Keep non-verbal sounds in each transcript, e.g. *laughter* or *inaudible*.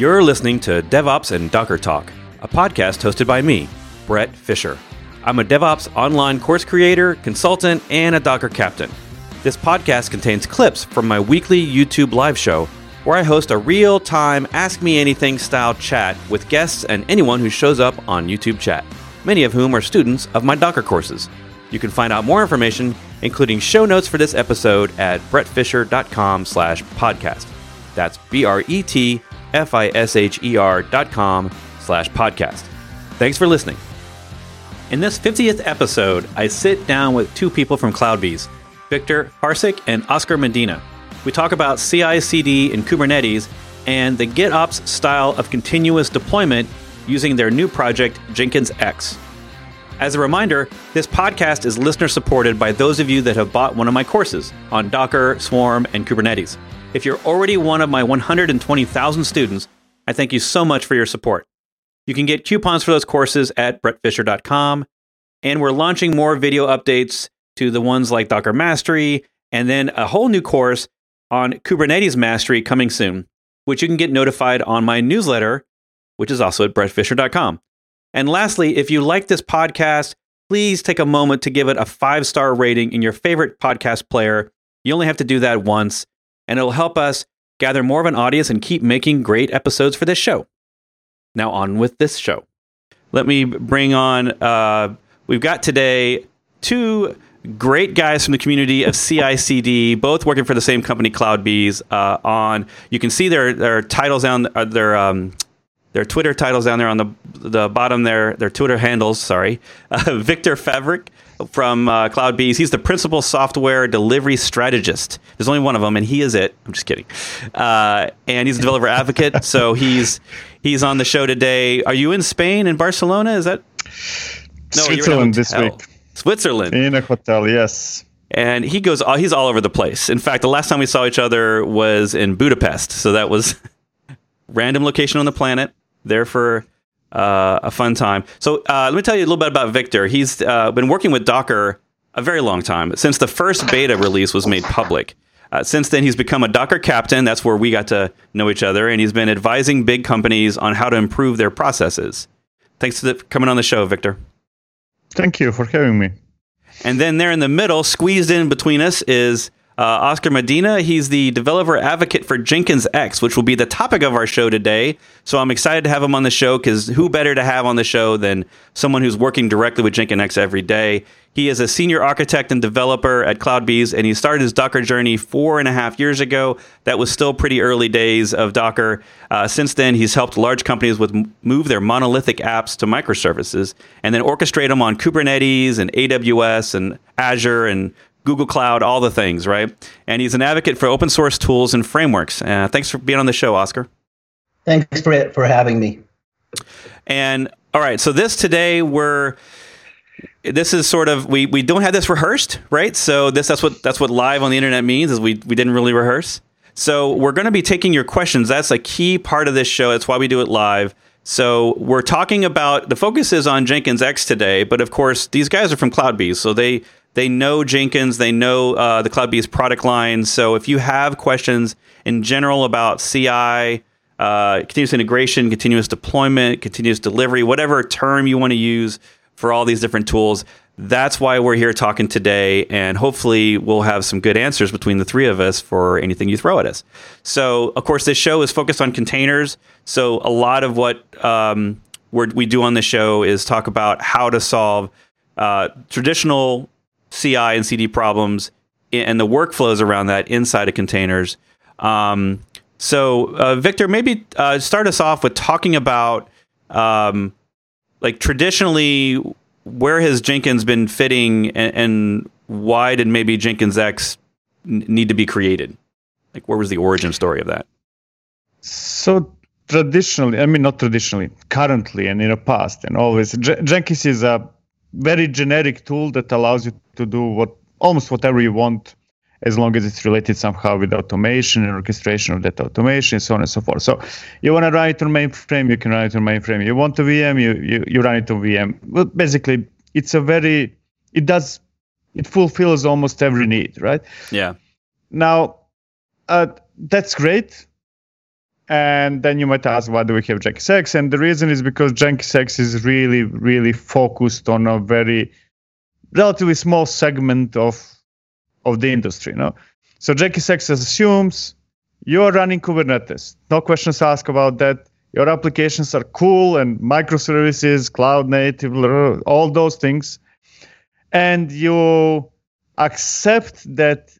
You're listening to DevOps and Docker Talk, a podcast hosted by me, Bret Fisher. I'm a DevOps online course creator, consultant, and a Docker captain. This podcast contains clips from my weekly YouTube live show where I host a real time Ask Me Anything style chat with guests and anyone who shows up on YouTube chat, many of whom are students of my Docker courses. You can find out more information, including show notes for this episode at bretfisher.com slash podcast. That's B-R-E-T F-I-S-H-E-R dot com slash podcast. Thanks for listening. In this 50th episode, I sit down with two people from CloudBees, Victor Farcic and Oscar Medina. We talk about CI/CD in Kubernetes and the GitOps style of continuous deployment using their new project Jenkins X. As a reminder, this podcast is listener supported by those of you that have bought one of my courses on Docker, Swarm, and Kubernetes. If you're already one of my 120,000 students, I thank you so much for your support. You can get coupons for those courses at bretfisher.com. and we're launching more video updates to the ones like Docker Mastery, and then a whole new course on Kubernetes Mastery coming soon, which you can get notified on my newsletter, which is also at bretfisher.com. And lastly, if you like this podcast, please take a moment to give it a five star rating in your favorite podcast player. You only have to do that once, and it'll help us gather more of an audience and keep making great episodes for this show. Now, on with this show. Let me bring on, uh, we've got today two great guys from the community of CI/CD, both working for the same company, CloudBees. Uh, on you can see their their titles down, uh, their um, their Twitter titles down there on the the bottom there, their Twitter handles. Sorry, *laughs* uh, Victor Farcic from uh, CloudBees. He's the principal software delivery strategist. There's only one of them, and he is it. I'm just kidding. Uh, and he's a developer advocate, *laughs* so he's he's on the show today. Are you in Spain in Barcelona? Is that no? Switzerland this week. Switzerland. In a hotel, yes. And he goes, uh, he's all over the place. In fact, the last time we saw each other was in Budapest. So that was *laughs* random location on the planet, there for uh, a fun time. So uh, let me tell you a little bit about Victor. He's uh, been working with Docker a very long time, since the first beta release was made public. Uh, since then, he's become a Docker captain. That's where we got to know each other. And he's been advising big companies on how to improve their processes. Thanks for coming on the show, Victor. Thank you for having me. And then there in the middle, squeezed in between us, is Oscar Medina. He's the developer advocate for Jenkins X, which will be the topic of our show today. So I'm excited to have him on the show because who better to have on the show than someone who's working directly with Jenkins X every day? He is a senior architect and developer at CloudBees, and he started his Docker journey four and a half years ago. That was still pretty early days of Docker. Uh, since then, he's helped large companies with move their monolithic apps to microservices and then orchestrate them on Kubernetes and AWS and Azure and Google Cloud, all the things, right? And he's an advocate for open source tools and frameworks. Uh, thanks for being on the show, Oscar. Thanks for for having me. And all right, so this today we're this is sort of we we don't have this rehearsed, right? So this that's what that's what live on the internet means is we we didn't really rehearse. So we're going to be taking your questions. That's a key part of this show. That's why we do it live. So we're talking about the focus is on Jenkins X today, but of course these guys are from CloudBees, so they they know Jenkins, they know uh, the CloudBees product line. So if you have questions in general about CI, uh, continuous integration, continuous deployment, continuous delivery, whatever term you want to use for all these different tools. That's why we're here talking today, and hopefully, we'll have some good answers between the three of us for anything you throw at us. So, of course, this show is focused on containers. So, a lot of what um, we do on the show is talk about how to solve uh, traditional CI and CD problems and the workflows around that inside of containers. Um, so, uh, Victor, maybe uh, start us off with talking about um, like traditionally, where has Jenkins been fitting, and, and why did maybe Jenkins X n- need to be created? Like, where was the origin story of that? So traditionally, I mean, not traditionally, currently and in the past, and always, J- Jenkins is a very generic tool that allows you to do what almost whatever you want as long as it's related somehow with automation and orchestration of that automation, so on and so forth. So you want to run it on mainframe, you can run it on mainframe. You want a VM, you, you, you run it on VM. Well, basically, it's a very, it does, it fulfills almost every need, right? Yeah. Now, uh, that's great. And then you might ask, why do we have Jenkins X? And the reason is because Jenkins X is really, really focused on a very relatively small segment of of the industry. No, so Jenkins X assumes you are running Kubernetes. No questions asked about that. Your applications are cool and microservices, cloud native, all those things, and you accept that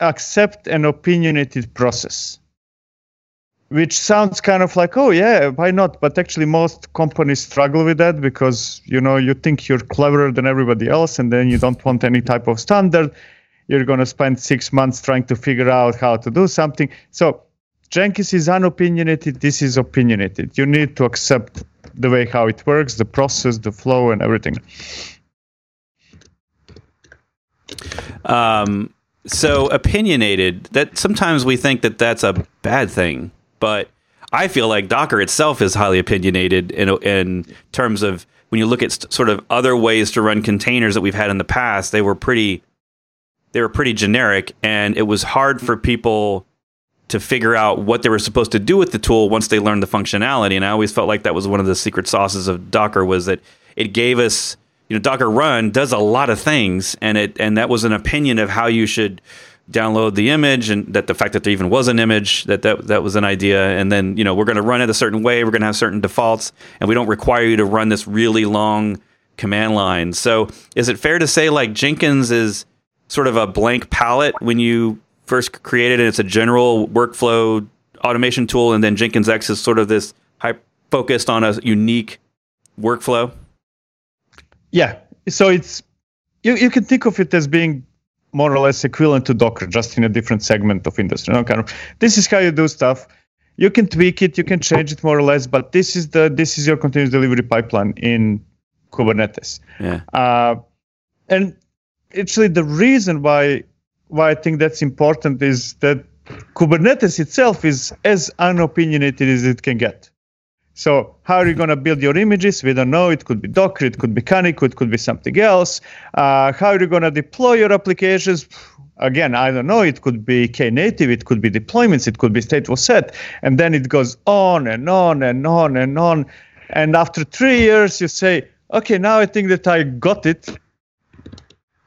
accept an opinionated process which sounds kind of like oh yeah why not? But actually most companies struggle with that because you know you think you're cleverer than everybody else and then you don't want any type of standard. You're going to spend six months trying to figure out how to do something. So jenkins is unopinionated. This is opinionated. You need to accept the way how it works the process the flow and everything. Um so opinionated that sometimes we think that that's a bad thing but I feel like Docker itself is highly opinionated in in terms of when you look at st- sort of other ways to run containers that we've had in the past. They were pretty they were pretty generic, and it was hard for people to figure out what they were supposed to do with the tool once they learned the functionality. And I always felt like that was one of the secret sauces of Docker was that it gave us you know Docker Run does a lot of things, and it and that was an opinion of how you should download the image and that the fact that there even was an image that that, that was an idea. And then you know we're going to run it a certain way. We're going to have certain defaults and we don't require you to run this really long command line. So is it fair to say like jenkins is sort of a blank palette when you first created it? And it's a general workflow automation tool and then jenkins x is sort of this high focused on a unique workflow? Yeah. So it's you, you can think of it as being more or less equivalent to Docker, just in a different segment of industry. You know, kind of this is how you do stuff. You can tweak it, you can change it more or less, but this is the this is your continuous delivery pipeline in Kubernetes. Yeah. Uh, and actually, the reason why why I think that's important is that Kubernetes itself is as unopinionated as it can get. So how are you going to build your images? We don't know. It could be Docker, it could be Kaniko, it could be something else. Uh, how are you going to deploy your applications? Again, I don't know. It could be Knative, it could be deployments, it could be stateful set, and then it goes on and on and on and on. And after three years, you say, okay, now I think that I got it.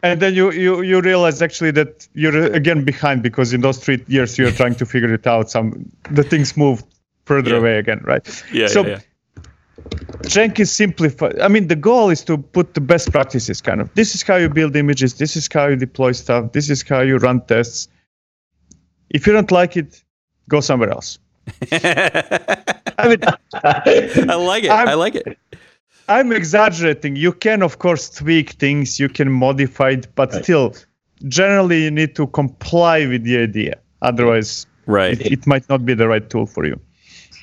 And then you, you, you realize actually that you're again behind because in those three years you're trying to figure it out. Some the things moved further yeah. away again, right? Yeah. So yeah. Jenkins simplify. I mean, the goal is to put the best practices. Kind of. This is how you build images. This is how you deploy stuff. This is how you run tests. If you don't like it, go somewhere else. *laughs* I mean, I like it. I'm, I like it. I'm exaggerating. You can, of course, tweak things. You can modify it, but right. still, generally, you need to comply with the idea. Otherwise, right, it, it might not be the right tool for you.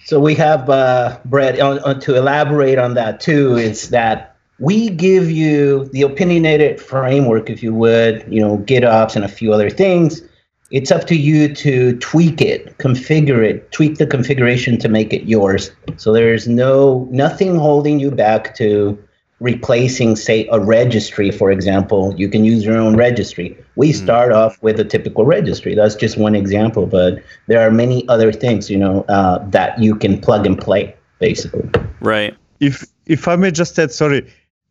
So we have uh, Brett on, on, to elaborate on that too. Is that we give you the opinionated framework, if you would, you know, GitOps and a few other things. It's up to you to tweak it, configure it, tweak the configuration to make it yours. So there's no nothing holding you back to replacing, say, a registry, for example, you can use your own registry. We mm start off with a typical registry. That's just one example, but there are many other things, you know, uh, that you can plug and play, basically. Right. If if I may just add, sorry,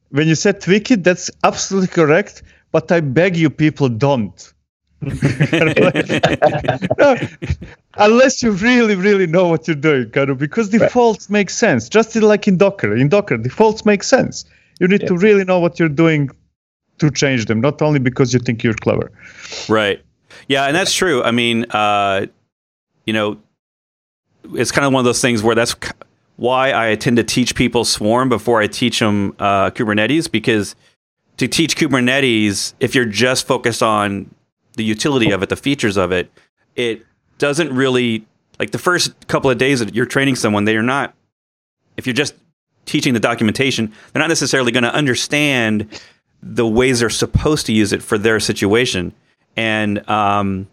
when you said tweak it, that's absolutely correct. But I beg you, people, don't. *laughs* no, unless you really, really know what you're doing, kind of, because defaults right. make sense. Just like in Docker, in Docker, defaults make sense. You need yeah. to really know what you're doing to change them, not only because you think you're clever. Right. Yeah, and that's true. I mean, uh, you know, it's kind of one of those things where that's why I tend to teach people Swarm before I teach them uh, Kubernetes because to teach Kubernetes, if you're just focused on the utility of it, the features of it, it doesn't really like the first couple of days that you're training someone, they are not. If you're just teaching the documentation, they're not necessarily going to understand the ways they're supposed to use it for their situation. And um,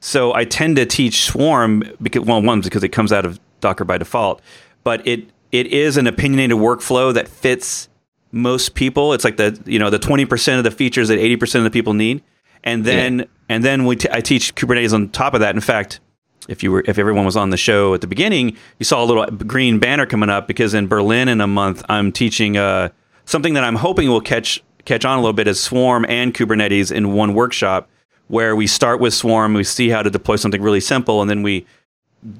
so I tend to teach Swarm because well, one because it comes out of Docker by default, but it it is an opinionated workflow that fits most people. It's like the you know the twenty percent of the features that eighty percent of the people need, and then yeah. and then we t- I teach Kubernetes on top of that. In fact, if you were if everyone was on the show at the beginning, you saw a little green banner coming up because in Berlin in a month I'm teaching uh, something that I'm hoping will catch catch on a little bit is Swarm and Kubernetes in one workshop where we start with Swarm, we see how to deploy something really simple, and then we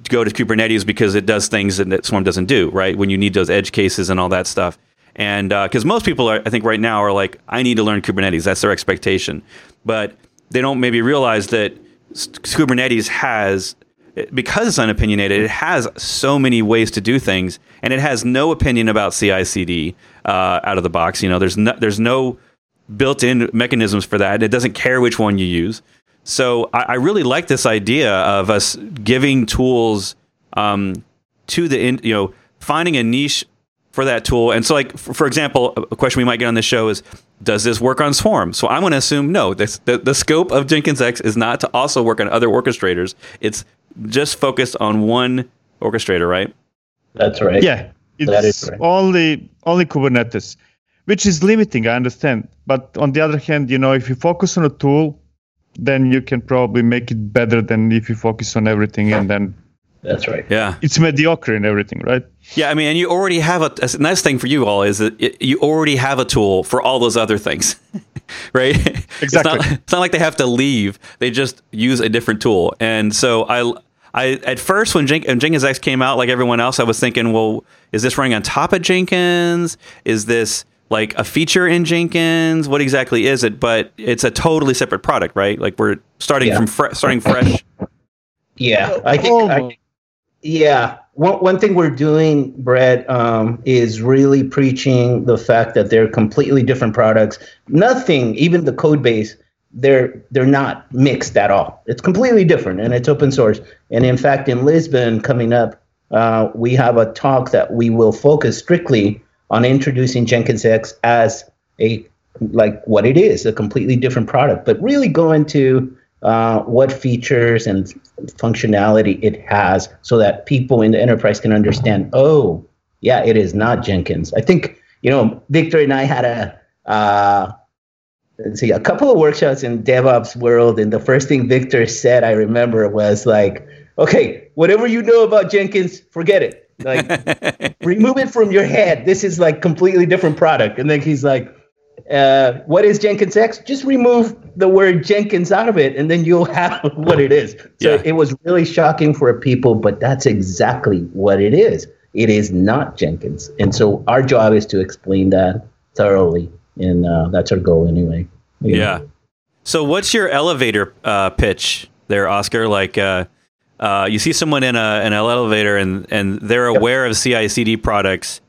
go to Kubernetes because it does things that Swarm doesn't do, right? When you need those edge cases and all that stuff. And because uh, most people, are, I think, right now are like, I need to learn Kubernetes. That's their expectation. But they don't maybe realize that Kubernetes has because it's unopinionated, it has so many ways to do things, and it has no opinion about CI/CD uh, out of the box. You know, there's no, there's no built-in mechanisms for that. It doesn't care which one you use. So I, I really like this idea of us giving tools um, to the in, you know finding a niche for that tool. And so, like for, for, example, a question we might get on this show is, does this work on Swarm? So I'm going to assume no. This, the, the scope of Jenkins X is not to also work on other orchestrators. It's just focused on one orchestrator, right? That's right. Yeah, it's that is right. only only Kubernetes, which is limiting. I understand, but on the other hand, you know, if you focus on a tool, then you can probably make it better than if you focus on everything and then. That's right. Yeah, it's mediocre in everything, right? Yeah, I mean, and you already have a, a nice thing for you all is that it, you already have a tool for all those other things, *laughs* *laughs* right? Exactly. It's not, it's not like they have to leave; they just use a different tool. And so I, I at first when, Jen, when Jenkins X came out, like everyone else, I was thinking, well, is this running on top of Jenkins? Is this like a feature in Jenkins? What exactly is it? But it's a totally separate product, right? Like we're starting yeah. from fre- starting fresh. Yeah, I think. I, oh. yeah, one, one thing we're doing, Bret, um, is really preaching the fact that they're completely different products. Nothing, even the code base, they're they're not mixed at all. It's completely different, and it's open source. And in fact, in Lisbon coming up, uh, we have a talk that we will focus strictly on introducing Jenkins X as a like what it is, a completely different product, but really go into uh, what features and functionality it has so that people in the enterprise can understand, oh, yeah, it is not Jenkins. I think, you know, Victor and I had a, uh, let's see, a couple of workshops in DevOps world. And the first thing Victor said, I remember, was like, okay, whatever you know about Jenkins, forget it. Like, *laughs* remove it from your head. This is like completely different product. And then he's like, uh, what is Jenkins X? Just remove the word Jenkins out of it, and then you'll *laughs* have what it is. So yeah. it was really shocking for people, but that's exactly what it is. It is not Jenkins, and so our job is to explain that thoroughly, and uh, that's our goal anyway. Yeah. So, what's your elevator uh, pitch there, Oscar? Like, uh, uh, you see someone in a an elevator, and and they're aware of CI/CD products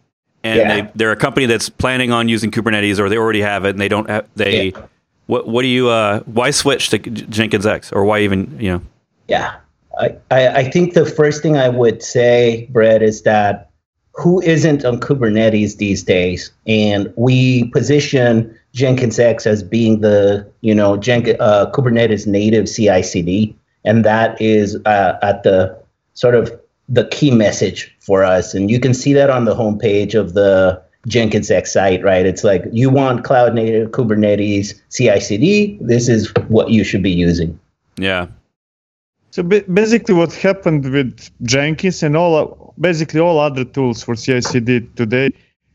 and yeah. they they're a company that's planning on using Kubernetes or they already have it and they don't have they yeah. What what do you uh why switch to Jenkins X? Or why even you know? Yeah. I, I, think the first thing I would say Bret is that who isn't on Kubernetes these days? And we position Jenkins X as being the you know Jen, uh, Kubernetes native CI/CD. And that is uh, at the sort of the key message for us. And you can see that on the homepage of the Jenkins X site, right? It's like you want cloud native Kubernetes CI CD. This is what you should be using. Yeah. So basically, what happened with Jenkins and all basically all other tools for CI CD today,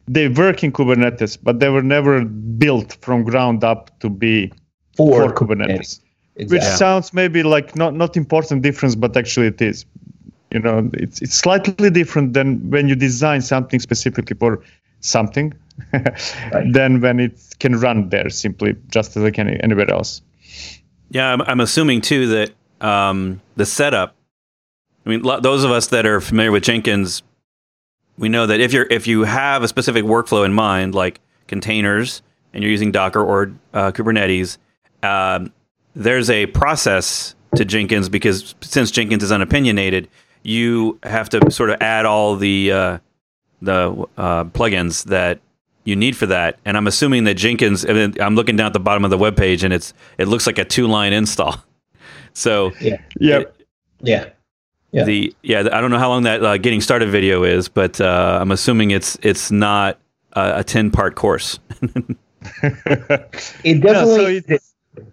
they work in Kubernetes, but they were never built from ground up to be for, for Kubernetes. Kubernetes. Exactly. Which sounds maybe like not not important difference, but actually it is you know it's it's slightly different than when you design something specifically for something *laughs* right. than when it can run there simply just as like any, anywhere else yeah i'm, I'm assuming too that um, the setup i mean those of us that are familiar with jenkins we know that if you're if you have a specific workflow in mind like containers and you're using docker or uh, kubernetes um, there's a process to jenkins because since jenkins is unopinionated you have to sort of add all the uh, the uh, plugins that you need for that. And I'm assuming that Jenkins. I mean, I'm looking down at the bottom of the web page, and it's it looks like a two line install. *laughs* So yeah, yeah, yeah. Yeah. The yeah, I don't know how long that uh, getting started video is, but uh, I'm assuming it's it's not a, a ten part course. *laughs* *laughs* it definitely. Yeah, so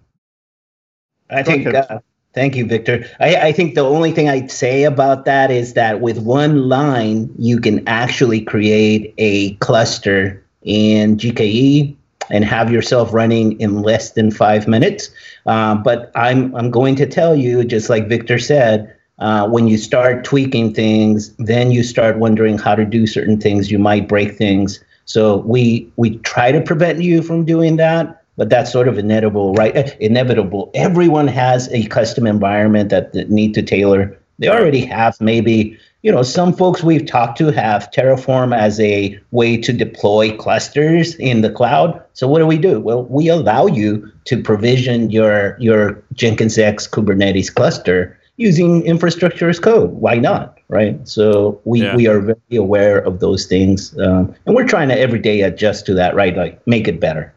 I think uh, Thank you, Victor. I, I, think the only thing I'd say about that is that with one line, you can actually create a cluster in GKE and have yourself running in less than five minutes. Uh, but I'm I'm going to tell you, just like Victor said, uh, when you start tweaking things, then you start wondering how to do certain things. You might break things. So we we try to prevent you from doing that, but that's sort of inevitable, right? Eh, inevitable. Everyone has a custom environment that, that need to tailor. They already have maybe you know, some folks we've talked to have Terraform as a way to deploy clusters in the cloud. So what do we do? Well, we allow you to provision your your Jenkins X Kubernetes cluster using infrastructure as code. Why not? Right. So we, yeah. we are very aware of those things, um, and we're trying to every day adjust to that. Right, like make it better.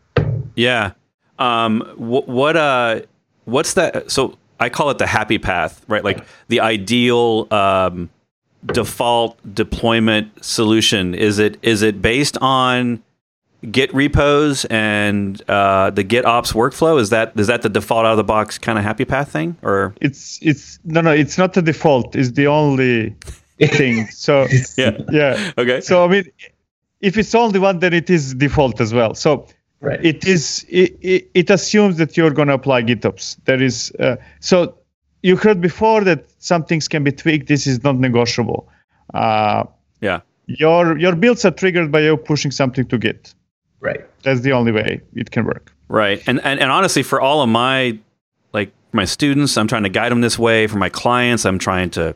Yeah. Um. Wh- what uh. What's that? So I call it the happy path, right? Like the ideal um default deployment solution? Is it is it based on Git repos and uh, the Git ops workflow? Is that is that the default out of the box kind of happy path thing, or it's it's no no it's not the default. It's the only *laughs* thing. So yeah yeah okay. So I mean, if it's only one, then it is default as well. So. Right. It is. It, it, it assumes that you're going to apply GitOps. There is uh, so you heard before that some things can be tweaked. This is not negotiable. Uh, yeah. Your your builds are triggered by you pushing something to Git. Right. That's the only way it can work. Right. And and, and honestly, for all of my like my students, I'm trying to guide them this way. For my clients, I'm trying to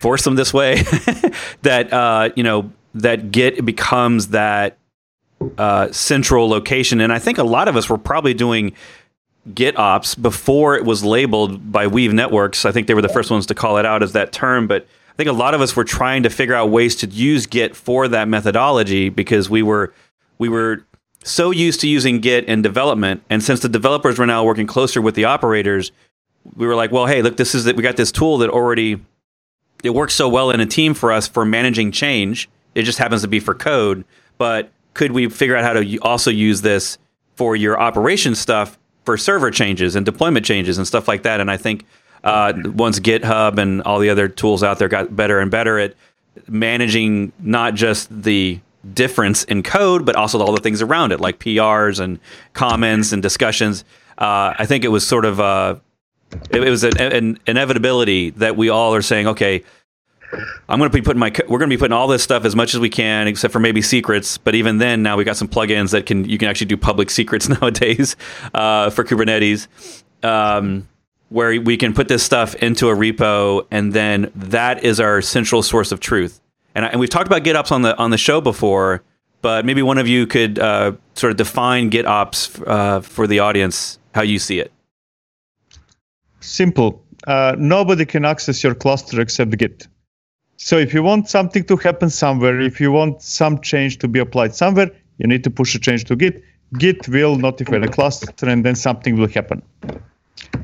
force them this way. *laughs* that uh, you know that Git becomes that uh, central location. And I think a lot of us were probably doing GitOps before it was labeled by Weave Networks. I think they were the first ones to call it out as that term, but I think a lot of us were trying to figure out ways to use Git for that methodology because we were we were so used to using Git in development, and since the developers were now working closer with the operators, we were like, well, hey, look, this is that we got this tool that already it works so well in a team for us for managing change. It just happens to be for code, but could we figure out how to also use this for your operation stuff for server changes and deployment changes and stuff like that. And I think uh, once GitHub and all the other tools out there got better and better at managing not just the difference in code, but also all the things around it, like PRs and comments and discussions. Uh, I think it was sort of uh, it, it was an, an inevitability that we all are saying, okay, I'm going to be putting my we're going to be putting all this stuff as much as we can, except for maybe secrets. But even then, now we got some plugins that can you can actually do public *laughs* secrets nowadays uh, for Kubernetes, um, where we can put this stuff into a repo, and then that is our central source of truth. And, and we've talked about GitOps on the on the show before, but maybe one of you could uh, sort of define GitOps uh, for the audience, how you see it. Simple. Uh, nobody can access your cluster except Git. So if you want something to happen somewhere, if you want some change to be applied somewhere, you need to push a change to Git. Git will notify the cluster, and then something will happen.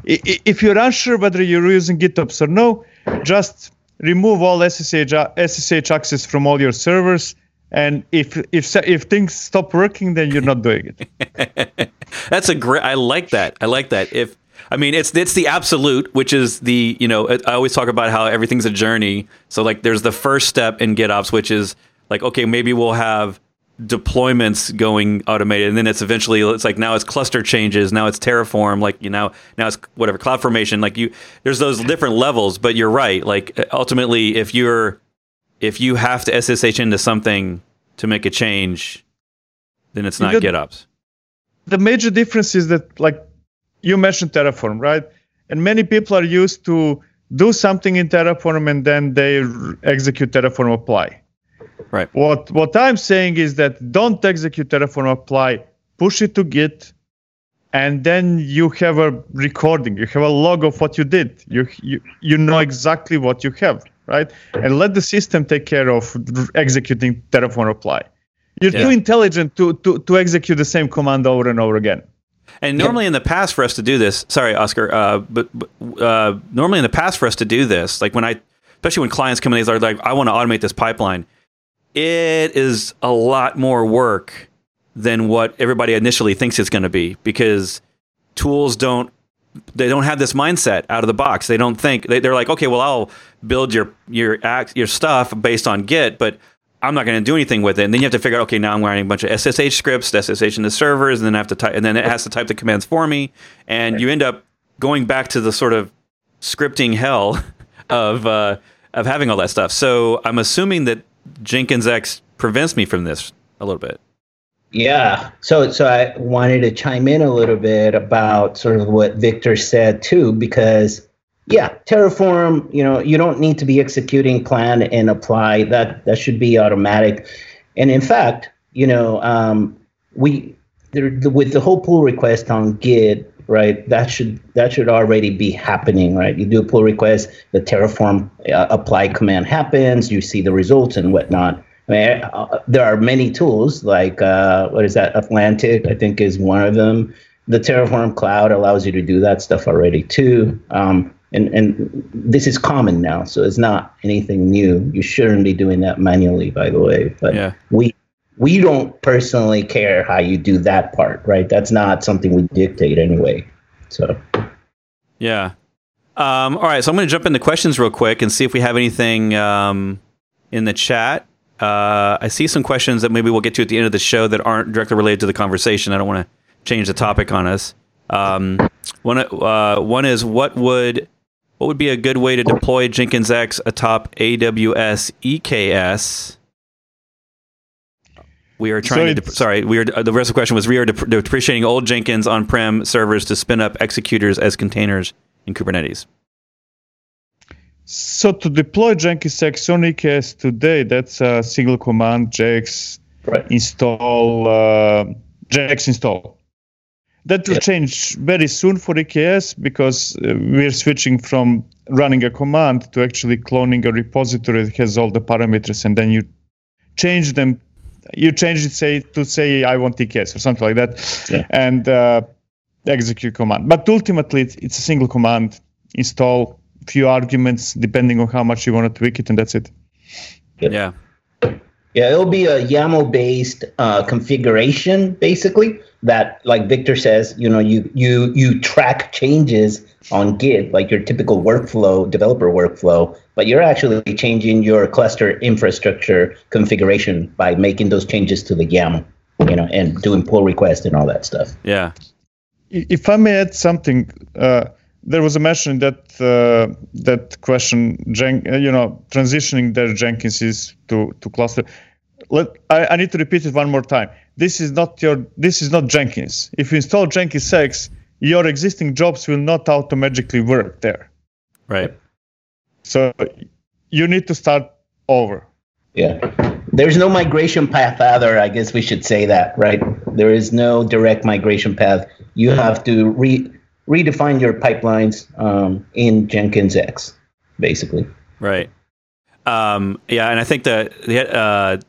If you're unsure whether you're using GitOps or no, just remove all SSH, SSH access from all your servers. And if if if things stop working, then you're not doing it. *laughs* That's a great. I like that. I like that. If I mean, it's it's the absolute, which is the you know I always talk about how everything's a journey. So like, there's the first step in GitOps, which is like, okay, maybe we'll have deployments going automated, and then it's eventually it's like now it's cluster changes, now it's Terraform, like you know now it's whatever CloudFormation. Like you, there's those different levels, but you're right. Like ultimately, if you're if you have to SSH into something to make a change, then it's not GitOps. The major difference is that like you mentioned Terraform, right? And many people are used to do something in Terraform and then they execute Terraform apply. Right. What what I'm saying is that don't execute Terraform apply, push it to Git, and then you have a recording. You have a log of what you did. You you you know exactly what you have, right? And let the system take care of executing Terraform apply. You're yeah. too intelligent to, to to execute the same command over and over again. And normally yeah. in the past for us to do this, sorry, Oscar, uh, but, but uh, normally in the past for us to do this, like when I, especially when clients come in, and they're like, I want to automate this pipeline. It is a lot more work than what everybody initially thinks it's going to be because tools don't they don't have this mindset out of the box. They don't think they, they're like, okay, well, I'll build your your act your stuff based on Git, but I'm not going to do anything with it. And then you have to figure out, okay, now I'm writing a bunch of SSH scripts, SSH in the servers, and then I have to type, and then it has to type the commands for me, and you end up going back to the sort of scripting hell *laughs* of uh, of having all that stuff. So I'm assuming that Jenkins X prevents me from this a little bit. Yeah. So so I wanted to chime in a little bit about sort of what Victor said too, because yeah, Terraform, you know, you don't need to be executing plan and apply. That that should be automatic. And in fact, you know, um, we there, with the whole pull request on Git, right? That should that should already be happening, right? You do a pull request, the Terraform uh, apply command happens, you see the results and whatnot. I mean, uh, there are many tools like uh, what is that? Atlantis, I think, is one of them. The Terraform Cloud allows you to do that stuff already too. Um, and and this is common now, so it's not anything new. You shouldn't be doing that manually, by the way. But Yeah. we we don't personally care how you do that part, right? That's not something we dictate anyway. So Yeah. Um, all right, so I'm going to jump into questions real quick and see if we have anything um, in the chat. Uh, I see some questions that maybe we'll get to at the end of the show that aren't directly related to the conversation. I don't want to change the topic on us. Um, one, uh, one is what would what would be a good way to deploy Jenkins X atop AWS EKS? We are trying So to. it's- sorry, we are. Uh, the rest of the question was we are dep- depreciating old Jenkins on-prem servers to spin up executors as containers in Kubernetes. So to deploy Jenkins X on EKS today, that's a single command JX right. install uh, JX install. That will Yeah. change very soon for EKS because uh, we're switching from running a command to actually cloning a repository that has all the parameters, and then you change them. You change it say to say I want EKS or something like that, Yeah. and uh, execute command. But ultimately, it's, it's a single command install few arguments depending on how much you want to tweak it, and that's it. Yep. Yeah. Yeah, it'll be a YAML based uh, configuration, basically. That, like Victor says, you know, you you you track changes on Git, like your typical workflow, developer workflow, but you're actually changing your cluster infrastructure configuration by making those changes to the YAML, you know, and doing pull requests and all that stuff. Yeah. if I may add something, uh, there was a mention that uh, that question, Jen, uh, you know, transitioning their Jenkinses to to cluster. Let I, I need to repeat it one more time. This is not your. This is not Jenkins. If you install Jenkins X, your existing jobs will not automatically work there. Right. So you need to start over. Yeah. There's no migration path either. I guess we should say that, right? There is no direct migration path. You have to re redefine your pipelines um, in Jenkins X, basically. Right. Um, yeah, and I think that the uh,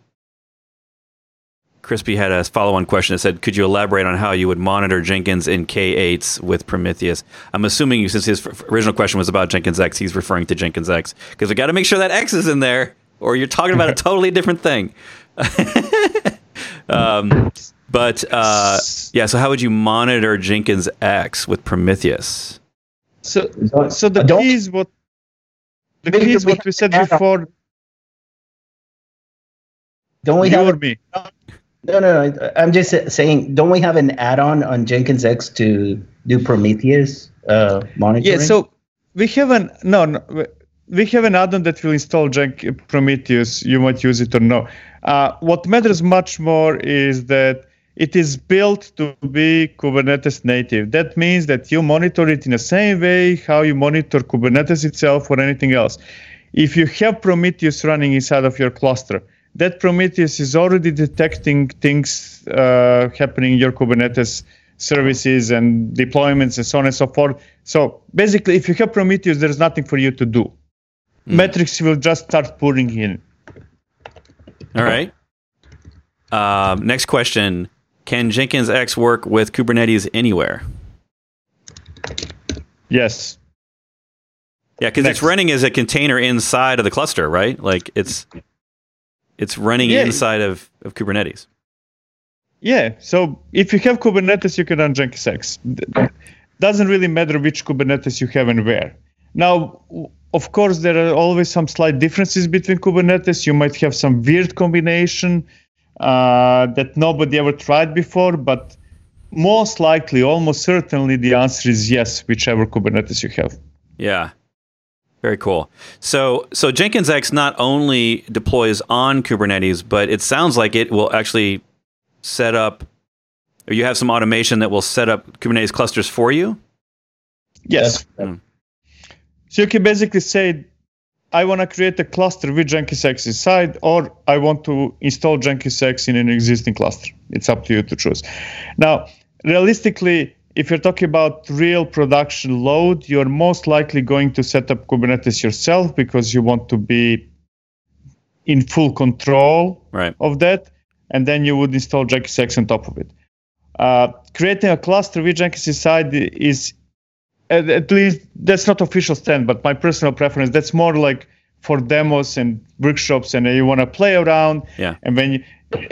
Crispy had a follow-on question that said, "Could you elaborate on how you would monitor Jenkins in K8s with Prometheus?" I'm assuming since his f- original question was about Jenkins X, he's referring to Jenkins X because we got to make sure that X is in there, or you're talking about a *laughs* totally different thing. *laughs* um, *laughs* but uh, yeah, so how would you monitor Jenkins X with Prometheus? So so the key is what the key is we what we said to add on- before. Don't we You have or me? no, no, no? I'm just saying. Don't we have an add-on on Jenkins X to do Prometheus uh, monitoring? Yeah, so we have an no, no we- we have an add-on that will install Jenk Prometheus. You might use it or no. Uh, what matters much more is that it is built to be Kubernetes native. That means that you monitor it in the same way how you monitor Kubernetes itself or anything else. If you have Prometheus running inside of your cluster, that Prometheus is already detecting things uh, happening in your Kubernetes services and deployments and so on and so forth. So basically, if you have Prometheus, there's nothing for you to do. Metrics will just start pouring in. All right. Um, next question: Can Jenkins X work with Kubernetes anywhere? Yes. Yeah, because it's running as a container inside of the cluster, right? Like it's it's running Yeah. inside of, of Kubernetes. Yeah. So if you have Kubernetes, you can run Jenkins X. doesn't really matter which Kubernetes you have and where. Now, of course, there are always some slight differences between Kubernetes. You might have some weird combination uh, that nobody ever tried before, but most likely, almost certainly, the answer is yes, whichever Kubernetes you have. Yeah. Very cool. So, so Jenkins X not only deploys on Kubernetes, but it sounds like it will actually set up, or you have some automation that will set up Kubernetes clusters for you. Yes. Mm. So you can basically say, I want to create a cluster with Jenkins X inside, or I want to install Jenkins X in an existing cluster. It's up to you to choose. Now, realistically, if you're talking about real production load, you're most likely going to set up Kubernetes yourself because you want to be in full control right. of that. And then you would install Jenkins X on top of it. Uh, creating a cluster with Jenkins inside is at, at least that's not official stand, but my personal preference. That's more like for demos and workshops, and you want to play around. Yeah. And when you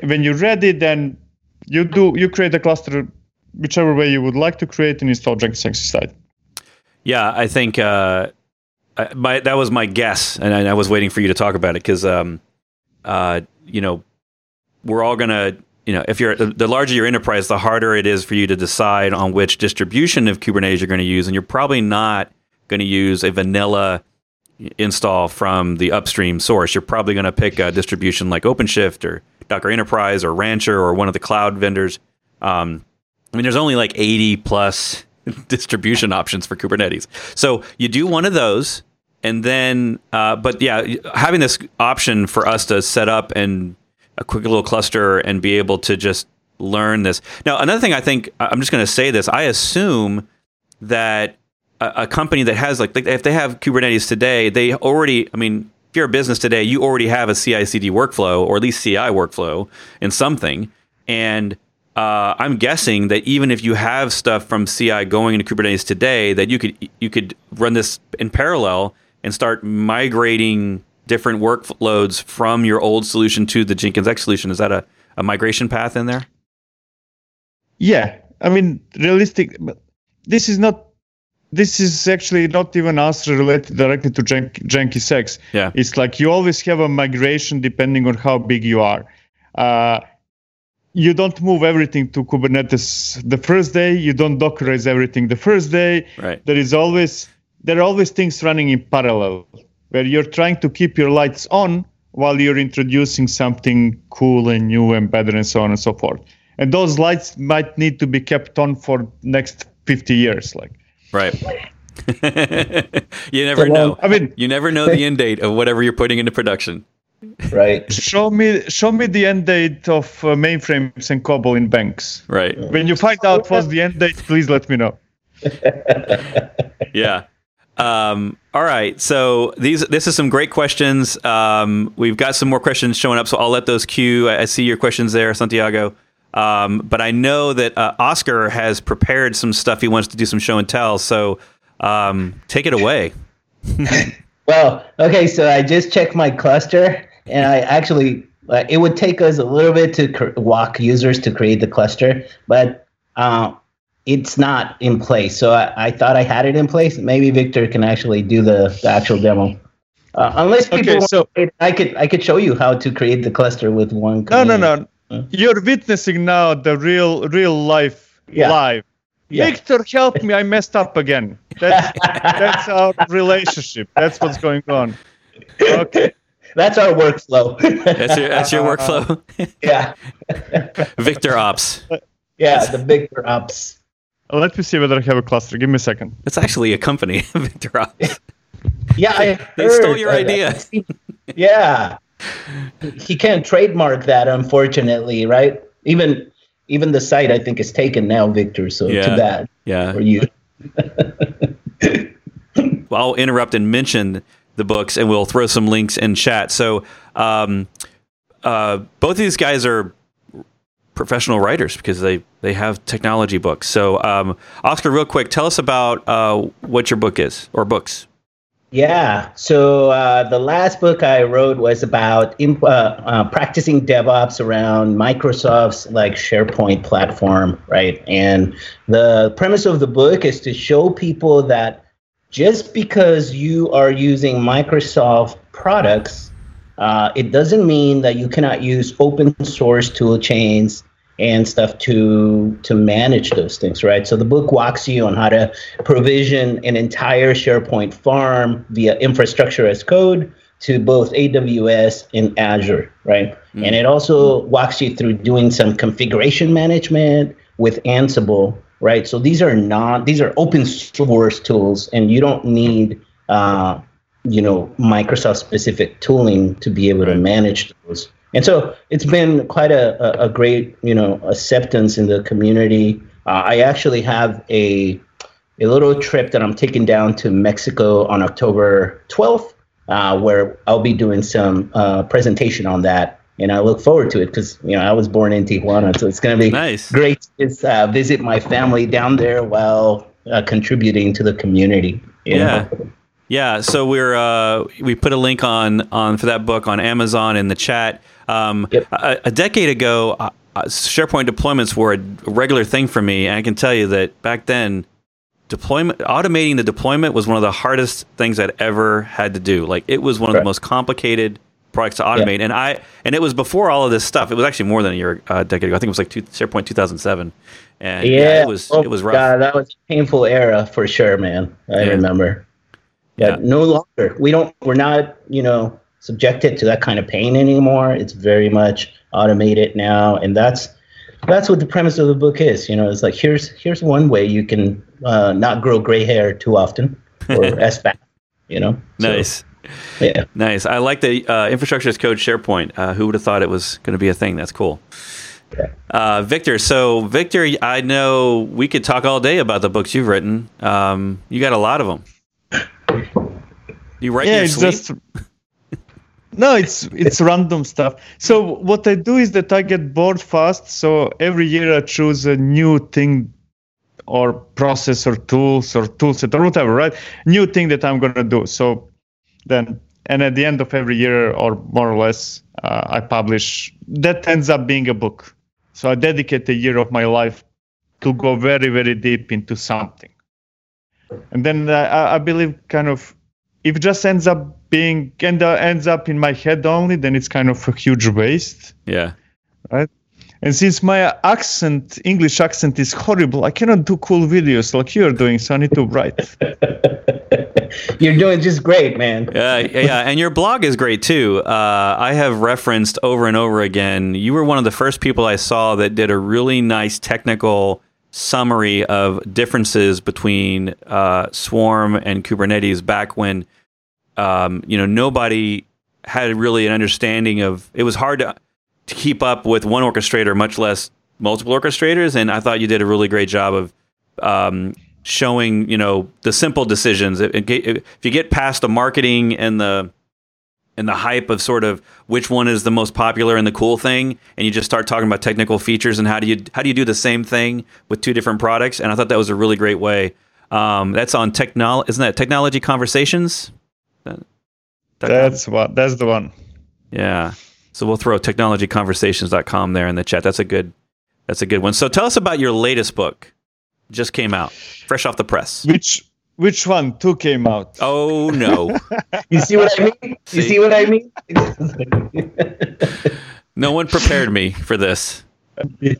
when you're ready, then you do you create a cluster whichever way you would like to create and install Jenkins inside. Yeah, I think uh, my, that was my guess, and I, I, was waiting for you to talk about it because, um, uh, you know, we're all gonna, you know, if you're the, larger your enterprise, the harder it is for you to decide on which distribution of Kubernetes you're going to use, and you're probably not going to use a vanilla install from the upstream source. You're probably going to pick a distribution like OpenShift or Docker Enterprise or Rancher or one of the cloud vendors. Um, I mean, there's only like 80 plus *laughs* distribution options for Kubernetes. So you do one of those, and then, uh, but yeah, having this option for us to set up and a quick little cluster and be able to just learn this. Now, another thing I think I'm just going to say this. I assume that a, a company that has like, if they have Kubernetes today, they already. I mean, if you're a business today, you already have a CI/CD workflow or at least CI workflow in something, and uh, I'm guessing that even if you have stuff from CI going into Kubernetes today, that you could you could run this in parallel and start migrating different workloads from your old solution to the Jenkins X solution. Is that a, a migration path in there? Yeah, I mean, realistic. This is not. This is actually not even us related directly to Jen- Jenkins X. Yeah, it's like you always have a migration depending on how big you are. Uh, you don't move everything to Kubernetes the first day. You don't Dockerize everything the first day. Right. There is always there are always things running in parallel where you're trying to keep your lights on while you're introducing something cool and new and better and so on and so forth. And those lights might need to be kept on for next 50 years, like. Right. *laughs* you never know. I mean, you never know the end date of whatever you're putting into production right? show me show me the end date of uh, mainframes and COBOL in banks. Right. When you find out what's the end date, please let me know. *laughs* yeah. Um, all right. So these this is some great questions. Um, we've got some more questions showing up, so I'll let those queue. I, I see your questions there, Santiago. Um, but I know that uh, Oscar has prepared some stuff. He wants to do some show and tell. So um, take it away. *laughs* well, okay. So I just checked my cluster, and I actually uh, it would take us a little bit to cr- walk users to create the cluster, but uh, it's not in place. So I, I, thought I had it in place. Maybe Victor can actually do the, the actual demo. Uh, unless people, okay, so, I could I could show you how to create the cluster with one. No, no, no. You're witnessing now the real real life yeah. live. Yeah. Victor, help me! I messed up again. That's *laughs* that's our relationship. That's what's going on. Okay *laughs* that's our workflow. that's your that's your workflow. *laughs* yeah. Victor Ops. Yeah, the Victor Ops. Let me see whether I have a cluster. Give me a second. It's actually a company, *laughs* Victor Ops. Yeah, I *laughs* they stole your idea. *laughs* yeah, he can't trademark that, unfortunately, right? Even even the site, I think, is taken now, Victor. So yeah. too bad. Yeah. For you. well, I'll interrupt and mention the books, and we'll throw some links in chat. So um, uh, both of these guys are professional writers because they they have technology books. So um, Oscar, real quick, tell us about uh, what your book is or books. Yeah. So uh, the last book I wrote was about imp- uh, uh, practicing DevOps around Microsoft's like SharePoint platform, right? And the premise of the book is to show people that just because you are using Microsoft products, uh, it doesn't mean that you cannot use open source tool chains and stuff to to manage those things right? So the book walks you on how to provision an entire sharepoint farm via infrastructure as code to both aws and azure right? Mm. and it also walks you through doing some configuration management with ansible right? So these are not these are open source tools and you don't need uh, you know microsoft specific tooling to be able right. to manage those and so it's been quite a, a, great, you know, acceptance in the community. Uh, I actually have a a little trip that I'm taking down to Mexico on October 12th, uh, where I'll be doing some uh, presentation on that. And I look forward to it because you know I was born in Tijuana, so it's going to be nice. great to uh, visit my family down there while uh, contributing to the community. yeah. Know? Yeah, so we're uh, we put a link on on for that book on Amazon in the chat. Um, yep. a, a, decade ago, uh, uh, SharePoint deployments were a regular thing for me, and I can tell you that back then, deployment automating the deployment was one of the hardest things I'd ever had to do. Like it was one of the most complicated products to automate, yeah. and I and it was before all of this stuff. It was actually more than a year, uh, decade ago. I think it was like two, SharePoint 2007, and yeah, yeah it was oh, it was rough. God, that was a painful era for sure, man. I yeah. remember. Yeah, no longer. We don't. We're not. You know subjected to that kind of pain anymore. It's very much automated now, and that's that's what the premise of the book is. You know, it's like here's here's one way you can uh, not grow gray hair too often or *laughs* as fast. You know, nice. yeah, nice. I like the uh, infrastructure as code SharePoint. Uh, who would have thought it was going to be a thing? That's cool. Uh, Victor, so Victor, I know we could talk all day about the books you've written. Um, you got a lot of them. *laughs* You write yeah, your sleep? Just, no it's it's random stuff. So what i do is that i get bored fast so every year i choose a new thing or process or tools or toolset or whatever right? New thing that i'm going to do. So then and at the end of every year or more or less uh, i publish. That ends up being a book. So i dedicate a year of my life to go very very deep into something. And then I, I believe kind of if it just ends up being and uh, ends up in my head only, then it's kind of a huge waste. Yeah. Right. And since my accent, English accent, is horrible, I cannot do cool videos like you're doing. So I need to write. *laughs* you're doing just great, man. Yeah, yeah, and your blog is great too. Uh, I have referenced over and over again. You were one of the first people I saw that did a really nice technical summary of differences between uh, Swarm and Kubernetes back when um, you know, nobody had really an understanding of. It was hard to to keep up with one orchestrator, much less multiple orchestrators. And I thought you did a really great job of um, showing, you know, the simple decisions. If you get past the marketing and the and the hype of sort of which one is the most popular and the cool thing, and you just start talking about technical features and how do you how do you do the same thing with two different products? And I thought that was a really great way. Um, that's on technology, isn't that technology conversations? That, that's what. That's the one. Yeah. So we'll throw technologyconversations.com there in the chat. That's a good. That's a good one. So tell us about your latest book. Just came out, fresh off the press. Which which one? Two came out. Oh no! *laughs* you see what I mean? You see, see what I mean? *laughs* no one prepared me for this.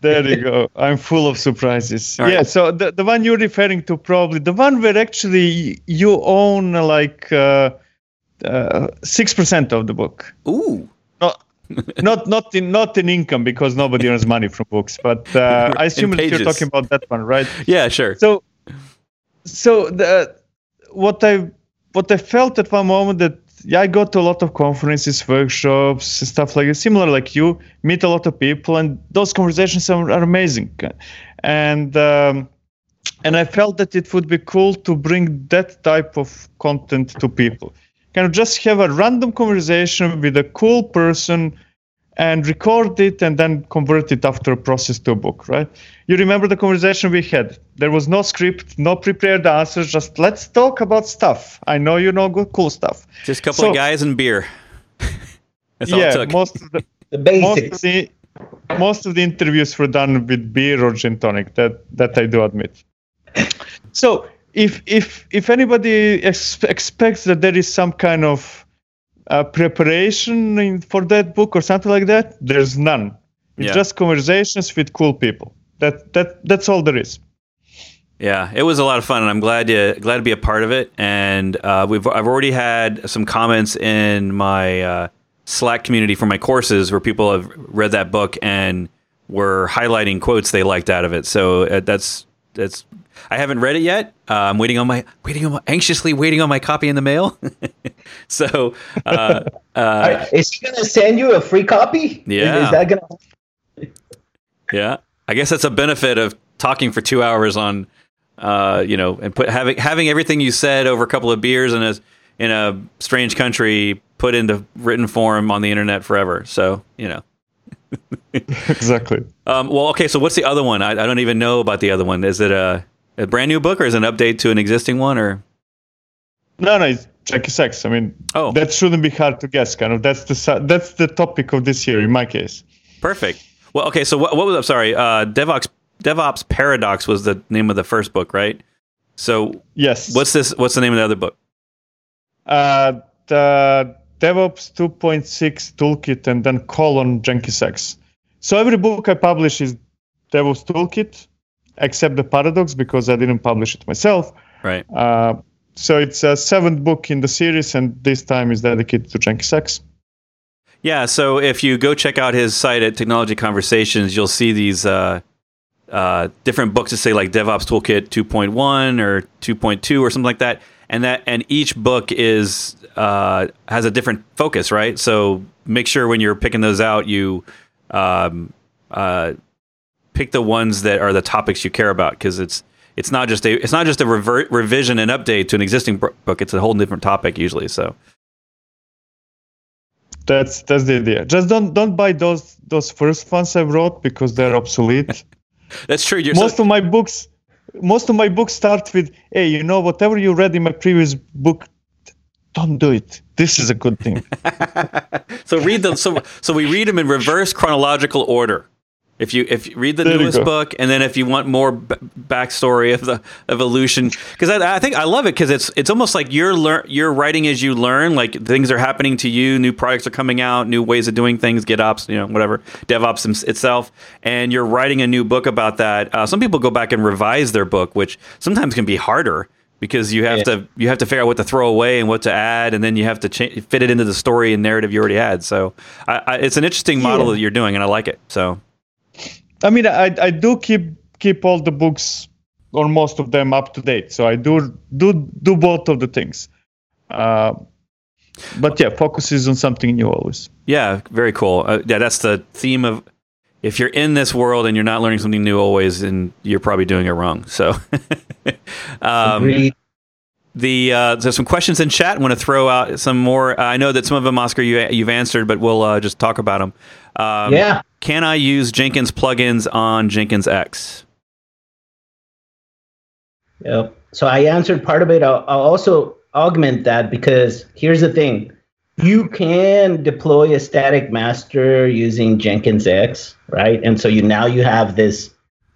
there you go. I'm full of surprises. All yeah. Right. So the the one you're referring to probably the one where actually you own like. Uh, uh, six uh, percent of the book. Ooh. Not, not not in not in income because nobody earns money from books, but uh, *laughs* I assume that you're talking about that one, right? Yeah, sure. So, so the what I what I felt at one moment that yeah, I go to a lot of conferences, workshops, stuff like that. similar like you, meet a lot of people, and those conversations are, are amazing. And um, and I felt that it would be cool to bring that type of content to people kind of just have a random conversation with a cool person and record it and then convert it after a process to a book, right? You remember the conversation we had? There was no script, no prepared answers, just let's talk about stuff. I know you know good, cool stuff. Just a couple so, of guys and beer. *laughs* That's yeah, most of the, *laughs* the basics. Most of the, most of the interviews were done with beer or gin tonic. That that I do admit. So if if if anybody ex- expects that there is some kind of uh, preparation in, for that book or something like that, there's none. It's yeah. just conversations with cool people. That that that's all there is. Yeah, it was a lot of fun, and I'm glad to glad to be a part of it. And uh, we've I've already had some comments in my uh, Slack community for my courses where people have read that book and were highlighting quotes they liked out of it. So uh, that's that's I haven't read it yet. Uh, I'm waiting on my waiting on my, anxiously waiting on my copy in the mail. *laughs* so uh, uh, is he going to send you a free copy? Yeah. Is, is that going to? Yeah, I guess that's a benefit of talking for two hours on, uh, you know, and put having having everything you said over a couple of beers in a in a strange country put into written form on the internet forever. So you know. *laughs* exactly. Um, well, okay. So what's the other one? I, I, don't even know about the other one. Is it a, a brand new book or is it an update to an existing one or? No, no, it's Jenkins X. I mean, oh, that shouldn't be hard to guess. Kind of. That's the that's the topic of this year in my case. Perfect. Well, okay. So what, what was? I'm sorry. Uh, DevOps DevOps Paradox was the name of the first book, right? So yes. What's this? What's the name of the other book? Uh, the DevOps 2.6 Toolkit and then colon Jenkins X. So every book I publish is DevOps Toolkit, except the Paradox because I didn't publish it myself. Right. Uh, so it's a seventh book in the series, and this time is dedicated to Jenkins X. Yeah. So if you go check out his site at Technology Conversations, you'll see these uh, uh, different books that say like DevOps Toolkit 2.1 or 2.2 or something like that and that and each book is uh, has a different focus, right? So make sure when you're picking those out, you um, uh, pick the ones that are the topics you care about because it's it's not just a it's not just a revert, revision and update to an existing book. It's a whole different topic usually. So that's that's the idea. Just don't don't buy those those first ones I wrote because they're obsolete. *laughs* that's true. You're Most so- of my books most of my books start with, hey, you know, whatever you read in my previous book, don't do it. This is a good thing. *laughs* so read them. So so we read them in reverse chronological order. If you if you read the there newest book, and then if you want more b- backstory of the evolution, because I, I, think I love it because it's it's almost like you're learn you're writing as you learn. Like things are happening to you, new products are coming out, new ways of doing things, GitOps, you know, whatever, DevOps itself, and you're writing a new book about that. Uh, some people go back and revise their book, which sometimes can be harder because you have yeah. to you have to figure out what to throw away and what to add, and then you have to cha- fit it into the story and narrative you already had. So I, I, it's an interesting model yeah. that you're doing, and I like it. So I mean, I I do keep keep all the books or most of them up to date. So I do do do both of the things. Uh, but yeah, focus is on something new always. Yeah, very cool. Uh, yeah, that's the theme of. If you're in this world and you're not learning something new always, then you're probably doing it wrong. So, *laughs* um, the uh, there's some questions in chat. I want to throw out some more. Uh, I know that some of them, Oscar, you you've answered, but we'll uh, just talk about them. Um, yeah. Can I use Jenkins plugins on Jenkins X? Yep. So I answered part of it. I'll, I'll also augment that because here's the thing you can deploy a static master using Jenkins X, right? And so you now you have this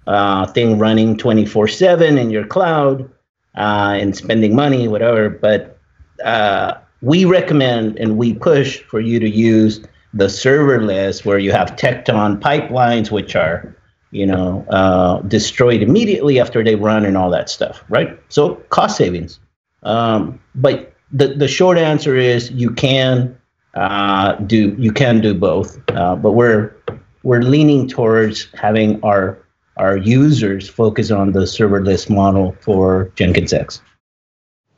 uh, thing running 24 7 in your cloud uh, and spending money, whatever. But uh, we recommend and we push for you to use the serverless where you have Tekton pipelines, which are you know uh, destroyed immediately after they run and all that stuff, right? So cost savings. Um, but the the short answer is you can uh, do you can do both, uh, but we're we're leaning towards having our our users focus on the serverless model for Jenkins X.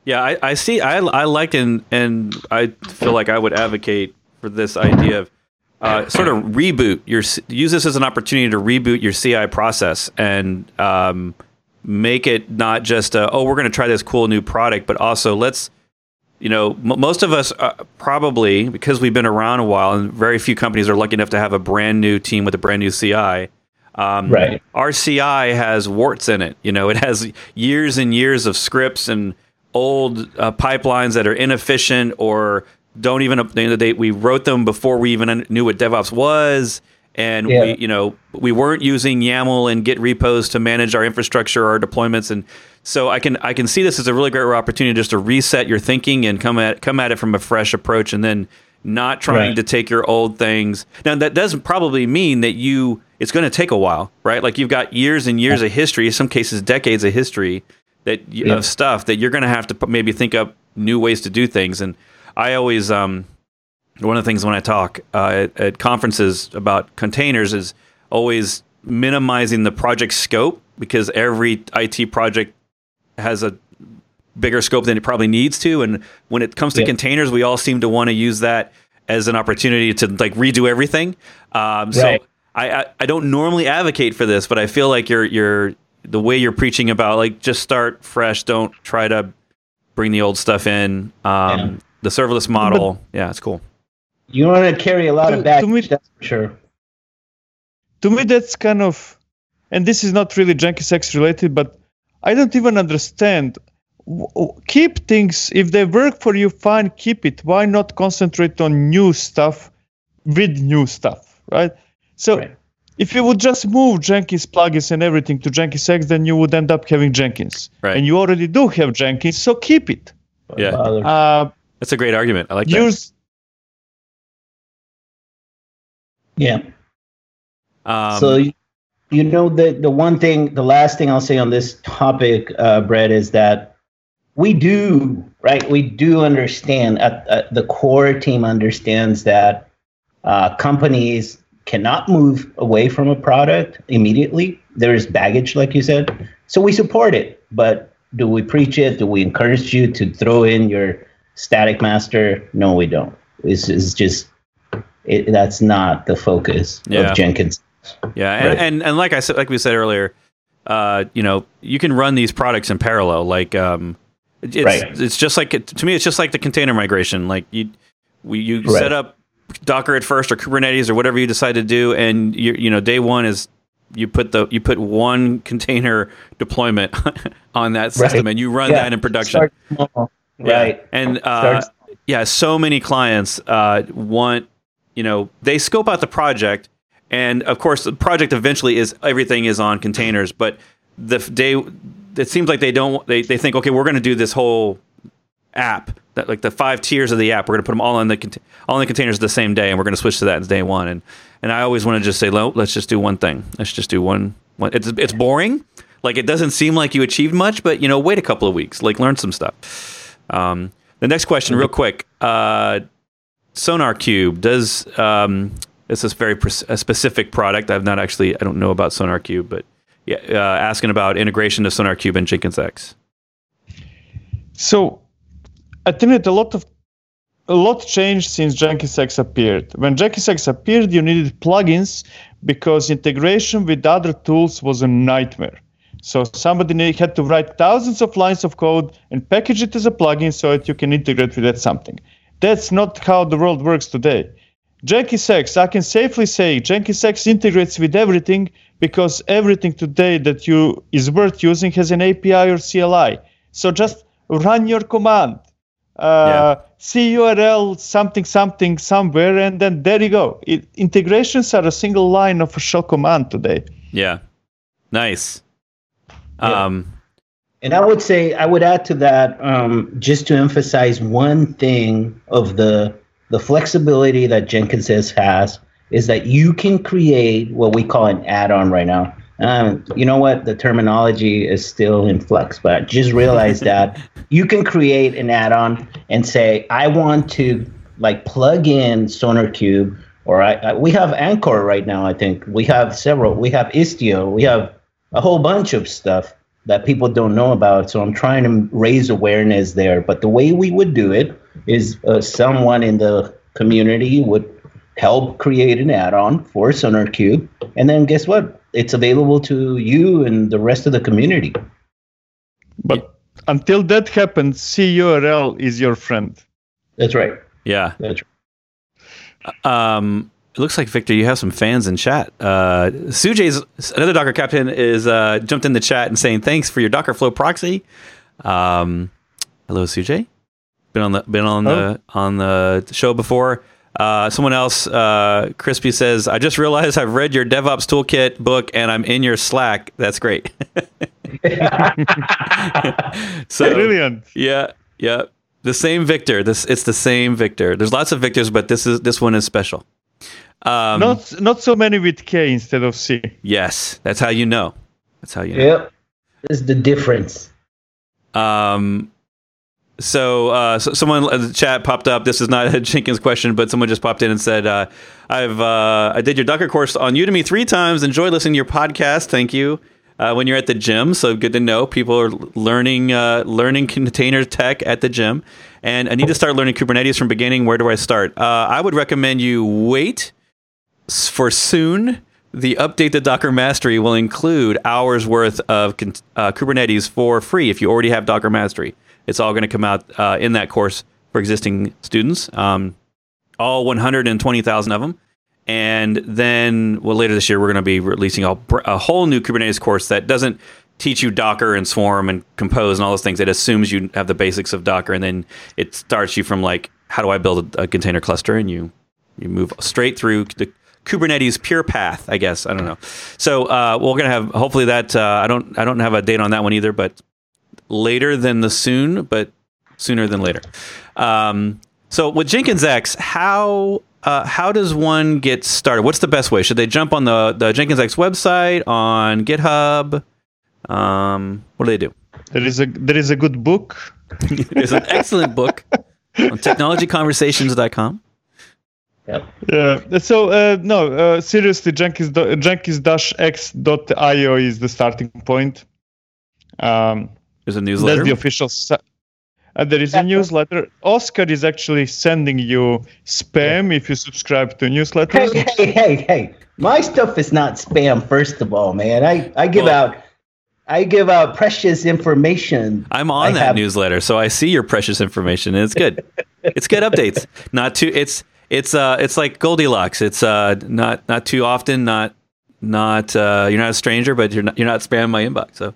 Yeah, I, I see. I, I like and and I feel like I would advocate for this idea of uh, sort of reboot your use this as an opportunity to reboot your CI process and um, make it not just a, oh we're going to try this cool new product, but also let's you know, m- most of us uh, probably because we've been around a while, and very few companies are lucky enough to have a brand new team with a brand new CI. Um, Right. Our CI has warts in it. You know, it has years and years of scripts and old uh, pipelines that are inefficient or don't even. At the end of the day, we wrote them before we even knew what DevOps was, and Yeah. we, you know, we weren't using YAML and Git repos to manage our infrastructure, our deployments, and so I can I can see this as a really great opportunity just to reset your thinking and come at come at it from a fresh approach, and then not trying Right. to take your old things. Now that doesn't probably mean that you it's going to take a while, right? Like you've got years and years of history, in some cases decades of history that Yeah. of stuff that you're going to have to maybe think up new ways to do things. And I always um one of the things when I talk uh, at, at conferences about containers is always minimizing the project scope because every IT project has a bigger scope than it probably needs to. And when it comes to Yeah. containers, we all seem to want to use that as an opportunity to like redo everything. Um, so Right. I, I I don't normally advocate for this, but I feel like you're you're the way you're preaching about like just start fresh. Don't try to bring the old stuff in. Um, Yeah. The serverless model, yeah, it's cool. You want to carry a lot To- of baggage, to me- that's for sure. to me that's kind of and this is not really jenkins x related but i don't even understand W- w- keep things if they work for you fine keep it why not concentrate on new stuff with new stuff right so Right. if you would just move jenkins plugins and everything to jenkins x then you would end up having jenkins Right. and you already do have jenkins so keep it Yeah. Uh, That's a great argument. I like that. use yeah. Um, so you, know the the one thing the last thing i'll say on this topic uh Bret is that we do right we do understand at, at the core team understands that uh, companies cannot move away from a product immediately there is baggage like you said so we support it but do we preach it do we encourage you to throw in your static master no we don't It's, is just it, that's not the focus Yeah. of jenkins Yeah, and, Right. and and like I said, like we said earlier, uh, you know, you can run these products in parallel. Like, um, it's Right. it's just like to me, it's just like the container migration. Like you, we you Right. set up Docker at first or Kubernetes or whatever you decide to do, and you you know, day one is you put the you put one *laughs* container deployment *laughs* on that system, and you run Yeah. that in production. Start small. Yeah. Right. And uh, Starts- yeah, so many clients uh, want, you know, they scope out the project, and of course, the project eventually is everything is on containers, but the day it seems like they don't they, they think okay we're going to do this whole app that like the five tiers of the app. We're going to put them all in the all in the containers the same day and we're going to switch to that in day one. And and I always want to just say no let's just do one thing. Let's just do one one it's it's boring. Like it doesn't seem like you achieved much but you know wait a couple of weeks like learn some stuff um, the next question real quick uh, SonarQube does um, this is very a specific product I've not actually I don't know about SonarQube but yeah uh, asking about integration of SonarQube and Jenkins X So I think that a lot of a lot changed since Jenkins X appeared. When Jenkins X appeared, you needed plugins because integration with other tools was a nightmare. So somebody had to write thousands of lines of code and package it as a plugin so that you can integrate with that something. That's not how the world works today. Jenkins X, I can safely say Jenkins X integrates with everything because everything today that you is worth using has an API or CLI. So just run your command, uh, CURL something something somewhere, and then there you go. It, integrations are a single line of a shell command today. yeah nice Yeah. Um And I would say I would add to that um, just to emphasize one thing of the the flexibility that Jenkins has, is that you can create what we call an add-on right now. Um, you know what? The terminology is still in flux, but just realize that *laughs* you can create an add-on and say, I want to like plug in SonarQube, or I, I, we have Anchore right now. I think we have several. We have Istio. We have a whole bunch of stuff that people don't know about. So I'm trying to raise awareness there. But the way we would do it is uh, someone in the community would help create an add-on for SonarQube, and then guess what? It's available to you and the rest of the community. But until that happens, CURL is your friend. That's right. Yeah. That's right. Um, it looks like Victor, you have some fans in chat. Uh, Sujay's another Docker captain is uh, jumped in the chat and saying thanks for your Docker Flow proxy. Um, hello, Sujay. Been on the been on Oh. the on the show before. Uh, someone else, uh, Crispy says, I just realized I've read your DevOps Toolkit book and I'm in your Slack. That's great. *laughs* so Brilliant. yeah, yeah. The same Victor. This it's the same Victor. There's lots of Victors, but this is this one is special. Um, not not so many with K instead of C. yes, that's how you know. That's how you know. Yep. Is the difference. Um, so, uh, so someone in the chat popped up. This is not a *laughs* Jenkins question, but someone just popped in and said, uh, "I've uh, I did your Docker course on Udemy three times. Enjoy listening to your podcast. Thank you." Uh, when you're at the gym, so good to know people are learning uh, learning container tech at the gym, and I need to start learning Kubernetes from beginning. Where do I start? Uh, I would recommend you wait s- for soon. The update to Docker Mastery will include hours worth of uh, Kubernetes for free if you already have Docker Mastery. It's all going to come out uh, in that course for existing students, um, all 120,000 of them. And then, well, later this year, we're going to be releasing a, a whole new Kubernetes course that doesn't teach you Docker and Swarm and Compose and all those things. It assumes you have the basics of Docker, and then it starts you from like, how do I build a, a container cluster? And you you move straight through the Kubernetes pure path, I guess. I don't know. So uh, we're gonna have hopefully that. Uh, I don't I don't have a date on that one either, but later than the soon, but sooner than later. Um, so with Jenkins X, how uh, how does one get started? What's the best way? Should they jump on the the Jenkins X website on GitHub? Um, what do they do? There is a there is a good book. *laughs* There's an excellent book on *laughs* technologyconversations.com. Yep. Yeah. So uh, no, uh, seriously, Jenkins do- Jenkins-x.io is the starting point. Um, There's a newsletter. That's the official. Si- uh, there is a newsletter. Oscar is actually sending you spam if you subscribe to newsletter. Hey, hey, hey, hey. My stuff is not spam, first of all, man. I, I give Well- out I give out precious information. I'm on I that have- newsletter, so I see your precious information, and it's good. *laughs* it's good updates. Not too. It's it's uh it's like Goldilocks. It's uh not not too often. Not not uh you're not a stranger, but you're not you're not spamming my inbox. So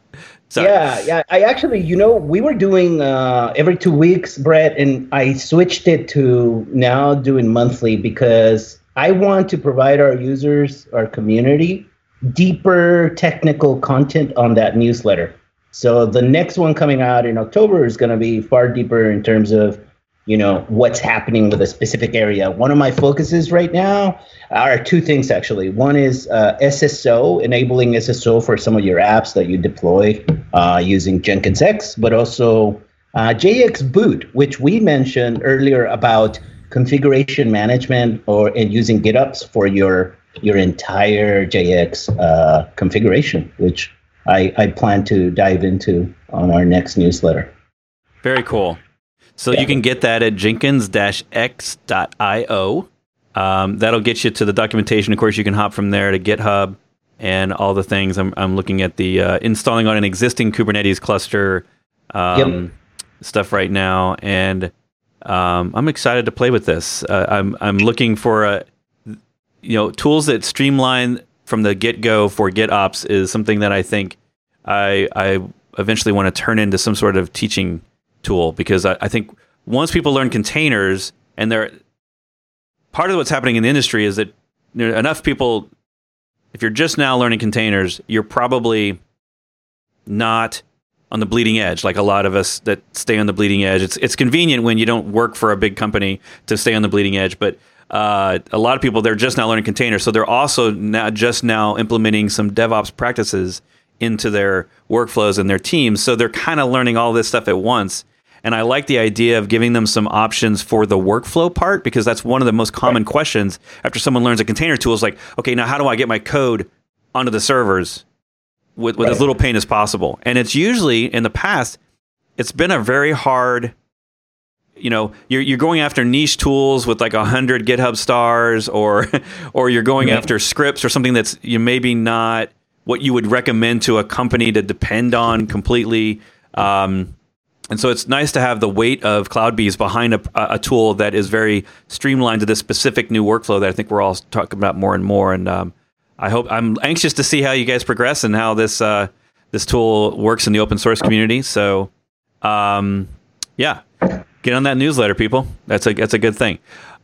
sorry. Yeah, yeah. I actually, you know, we were doing uh, every two weeks, Bret, and I switched it to now doing monthly because I want to provide our users, our community, deeper technical content on that newsletter. So the next one coming out in October is going to be far deeper in terms of, you know, what's happening with a specific area. One of my focuses right now are two things actually. One is uh, SSO, enabling SSO for some of your apps that you deploy uh, using Jenkins X, but also uh, JX Boot, which we mentioned earlier about configuration management or and using GitOps for your your entire JX uh, configuration, which I, I plan to dive into on our next newsletter. Very cool. So you can get that at jenkins-x.io. Um, that'll get you to the documentation. Of course, you can hop from there to GitHub and all the things. I'm, I'm looking at the uh, installing on an existing Kubernetes cluster um, stuff right now, and um, I'm excited to play with this. Uh, I'm I'm looking for a you know tools that streamline from the get go for GitOps is something that I think I I eventually want to turn into some sort of teaching tool because I, I think once people learn containers and they're part of what's happening in the industry is that enough people if you're just now learning containers you're probably not on the bleeding edge like a lot of us that stay on the bleeding edge. It's it's convenient when you don't work for a big company to stay on the bleeding edge but uh, a lot of people they're just now learning containers. So they're also now just now implementing some devops practices into their workflows and their teams. So they're kind of learning all this stuff at once and I like the idea of giving them some options for the workflow part because that's one of the most common questions after someone learns a container tool is like, okay, now how do I get my code onto the servers with, with as little pain as possible? And it's usually in the past, it's been a very hard, you know, you're, you're going after niche tools with like a hundred GitHub stars or, *laughs* or you're going Right. after scripts or something that's you maybe not what you would recommend to a company to depend on completely. Um, and so it's nice to have the weight of CloudBees behind a, a, tool that is very streamlined to this specific new workflow that I think we're all talking about more and more. And um, I hope I'm anxious to see how you guys progress and how this uh, this tool works in the open source community. So, um, yeah, get on that newsletter, people. That's a that's a good thing.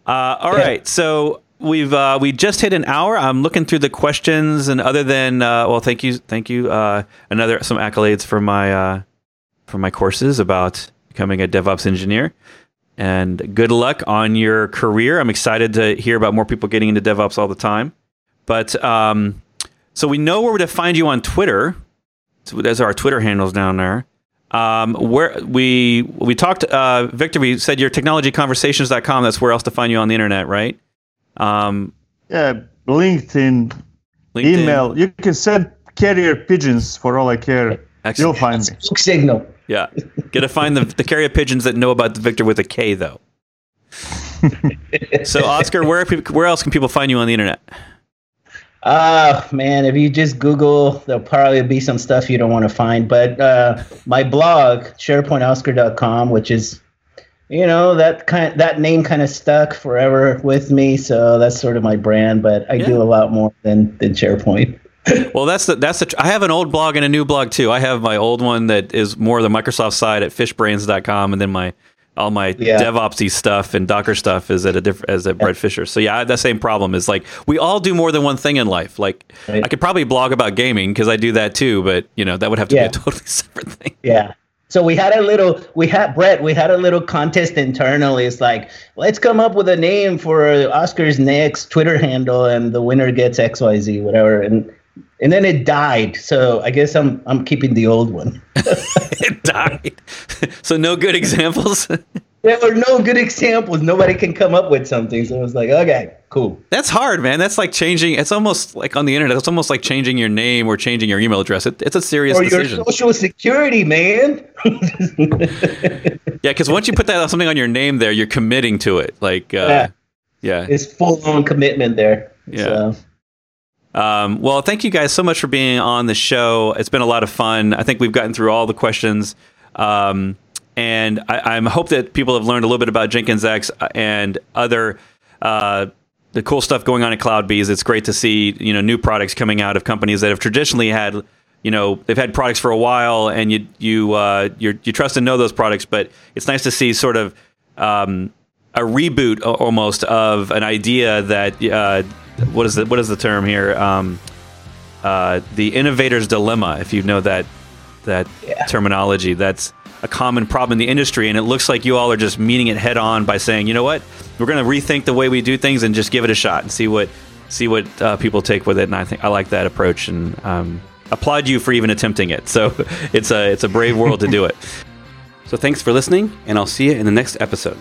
Uh, all yeah. right, so we've uh, we just hit an hour. I'm looking through the questions, and other than uh, well, thank you, thank you. Uh, another some accolades for my for my courses about becoming a DevOps engineer. And good luck on your career. I'm excited to hear about more people getting into DevOps all the time. But um, so we know where to find you on Twitter. So those are our Twitter handles down there. Um, where we we talked, uh, Victor. We said your technologyconversations.com. That's where else to find you on the internet, right? Um, yeah, LinkedIn, LinkedIn, email. You can send carrier pigeons for all I care. Excellent. You'll find me. Signal. Yeah, gotta find the the carrier pigeons that know about the Victor with a K though. so Oscar, where where else can people find you on the internet? Uh man, if you just Google, there'll probably be some stuff you don't want to find. But uh, my blog, SharePointOscar.com, which is, you know, that kind that name kind of stuck forever with me. So that's sort of my brand. But I yeah. do a lot more than than SharePoint. Well, that's the that's the. I have an old blog and a new blog too. I have my old one that is more the Microsoft side at fishbrains.com, and then my all my yeah. DevOpsy stuff and Docker stuff is at a different as at Bret Fisher. So yeah, I have that same problem. Is like we all do more than one thing in life. Like right. I could probably blog about gaming because I do that too, but you know that would have to yeah. be a totally *laughs* separate thing. Yeah. So we had a little, we had Bret, we had a little contest internally. It's like, let's come up with a name for Oscar's next Twitter handle, and the winner gets X Y Z, whatever. And and then it died. So I guess I'm I'm keeping the old one. *laughs* it died. So no good examples. *laughs* there were no good examples. Nobody can come up with something. So I was like, okay, cool. That's hard, man. That's like changing. It's almost like on the internet. It's almost like changing your name or changing your email address. It, it's a serious or decision. your social security, man. *laughs* yeah, because once you put that something on your name, there, you're committing to it. Like, uh, yeah. yeah, it's full on commitment there. Yeah. So. Um, well, thank you guys so much for being on the show. It's been a lot of fun. I think we've gotten through all the questions. Um, and I, I, hope that people have learned a little bit about Jenkins X and other uh, the cool stuff going on at CloudBees. It's great to see you know new products coming out of companies that have traditionally had you know they've had products for a while, and you you uh, you trust and know those products. But it's nice to see sort of um, a reboot almost of an idea that uh, what is the what is the term here? Um, uh, the innovator's dilemma. If you know that that yeah. terminology, that's a common problem in the industry, and it looks like you all are just meeting it head on by saying, you know what, we're going to rethink the way we do things and just give it a shot and see what see what uh, people take with it. And I think I like that approach and um, applaud you for even attempting it. So *laughs* it's a it's a brave world to do it. So thanks for listening, and I'll see you in the next episode.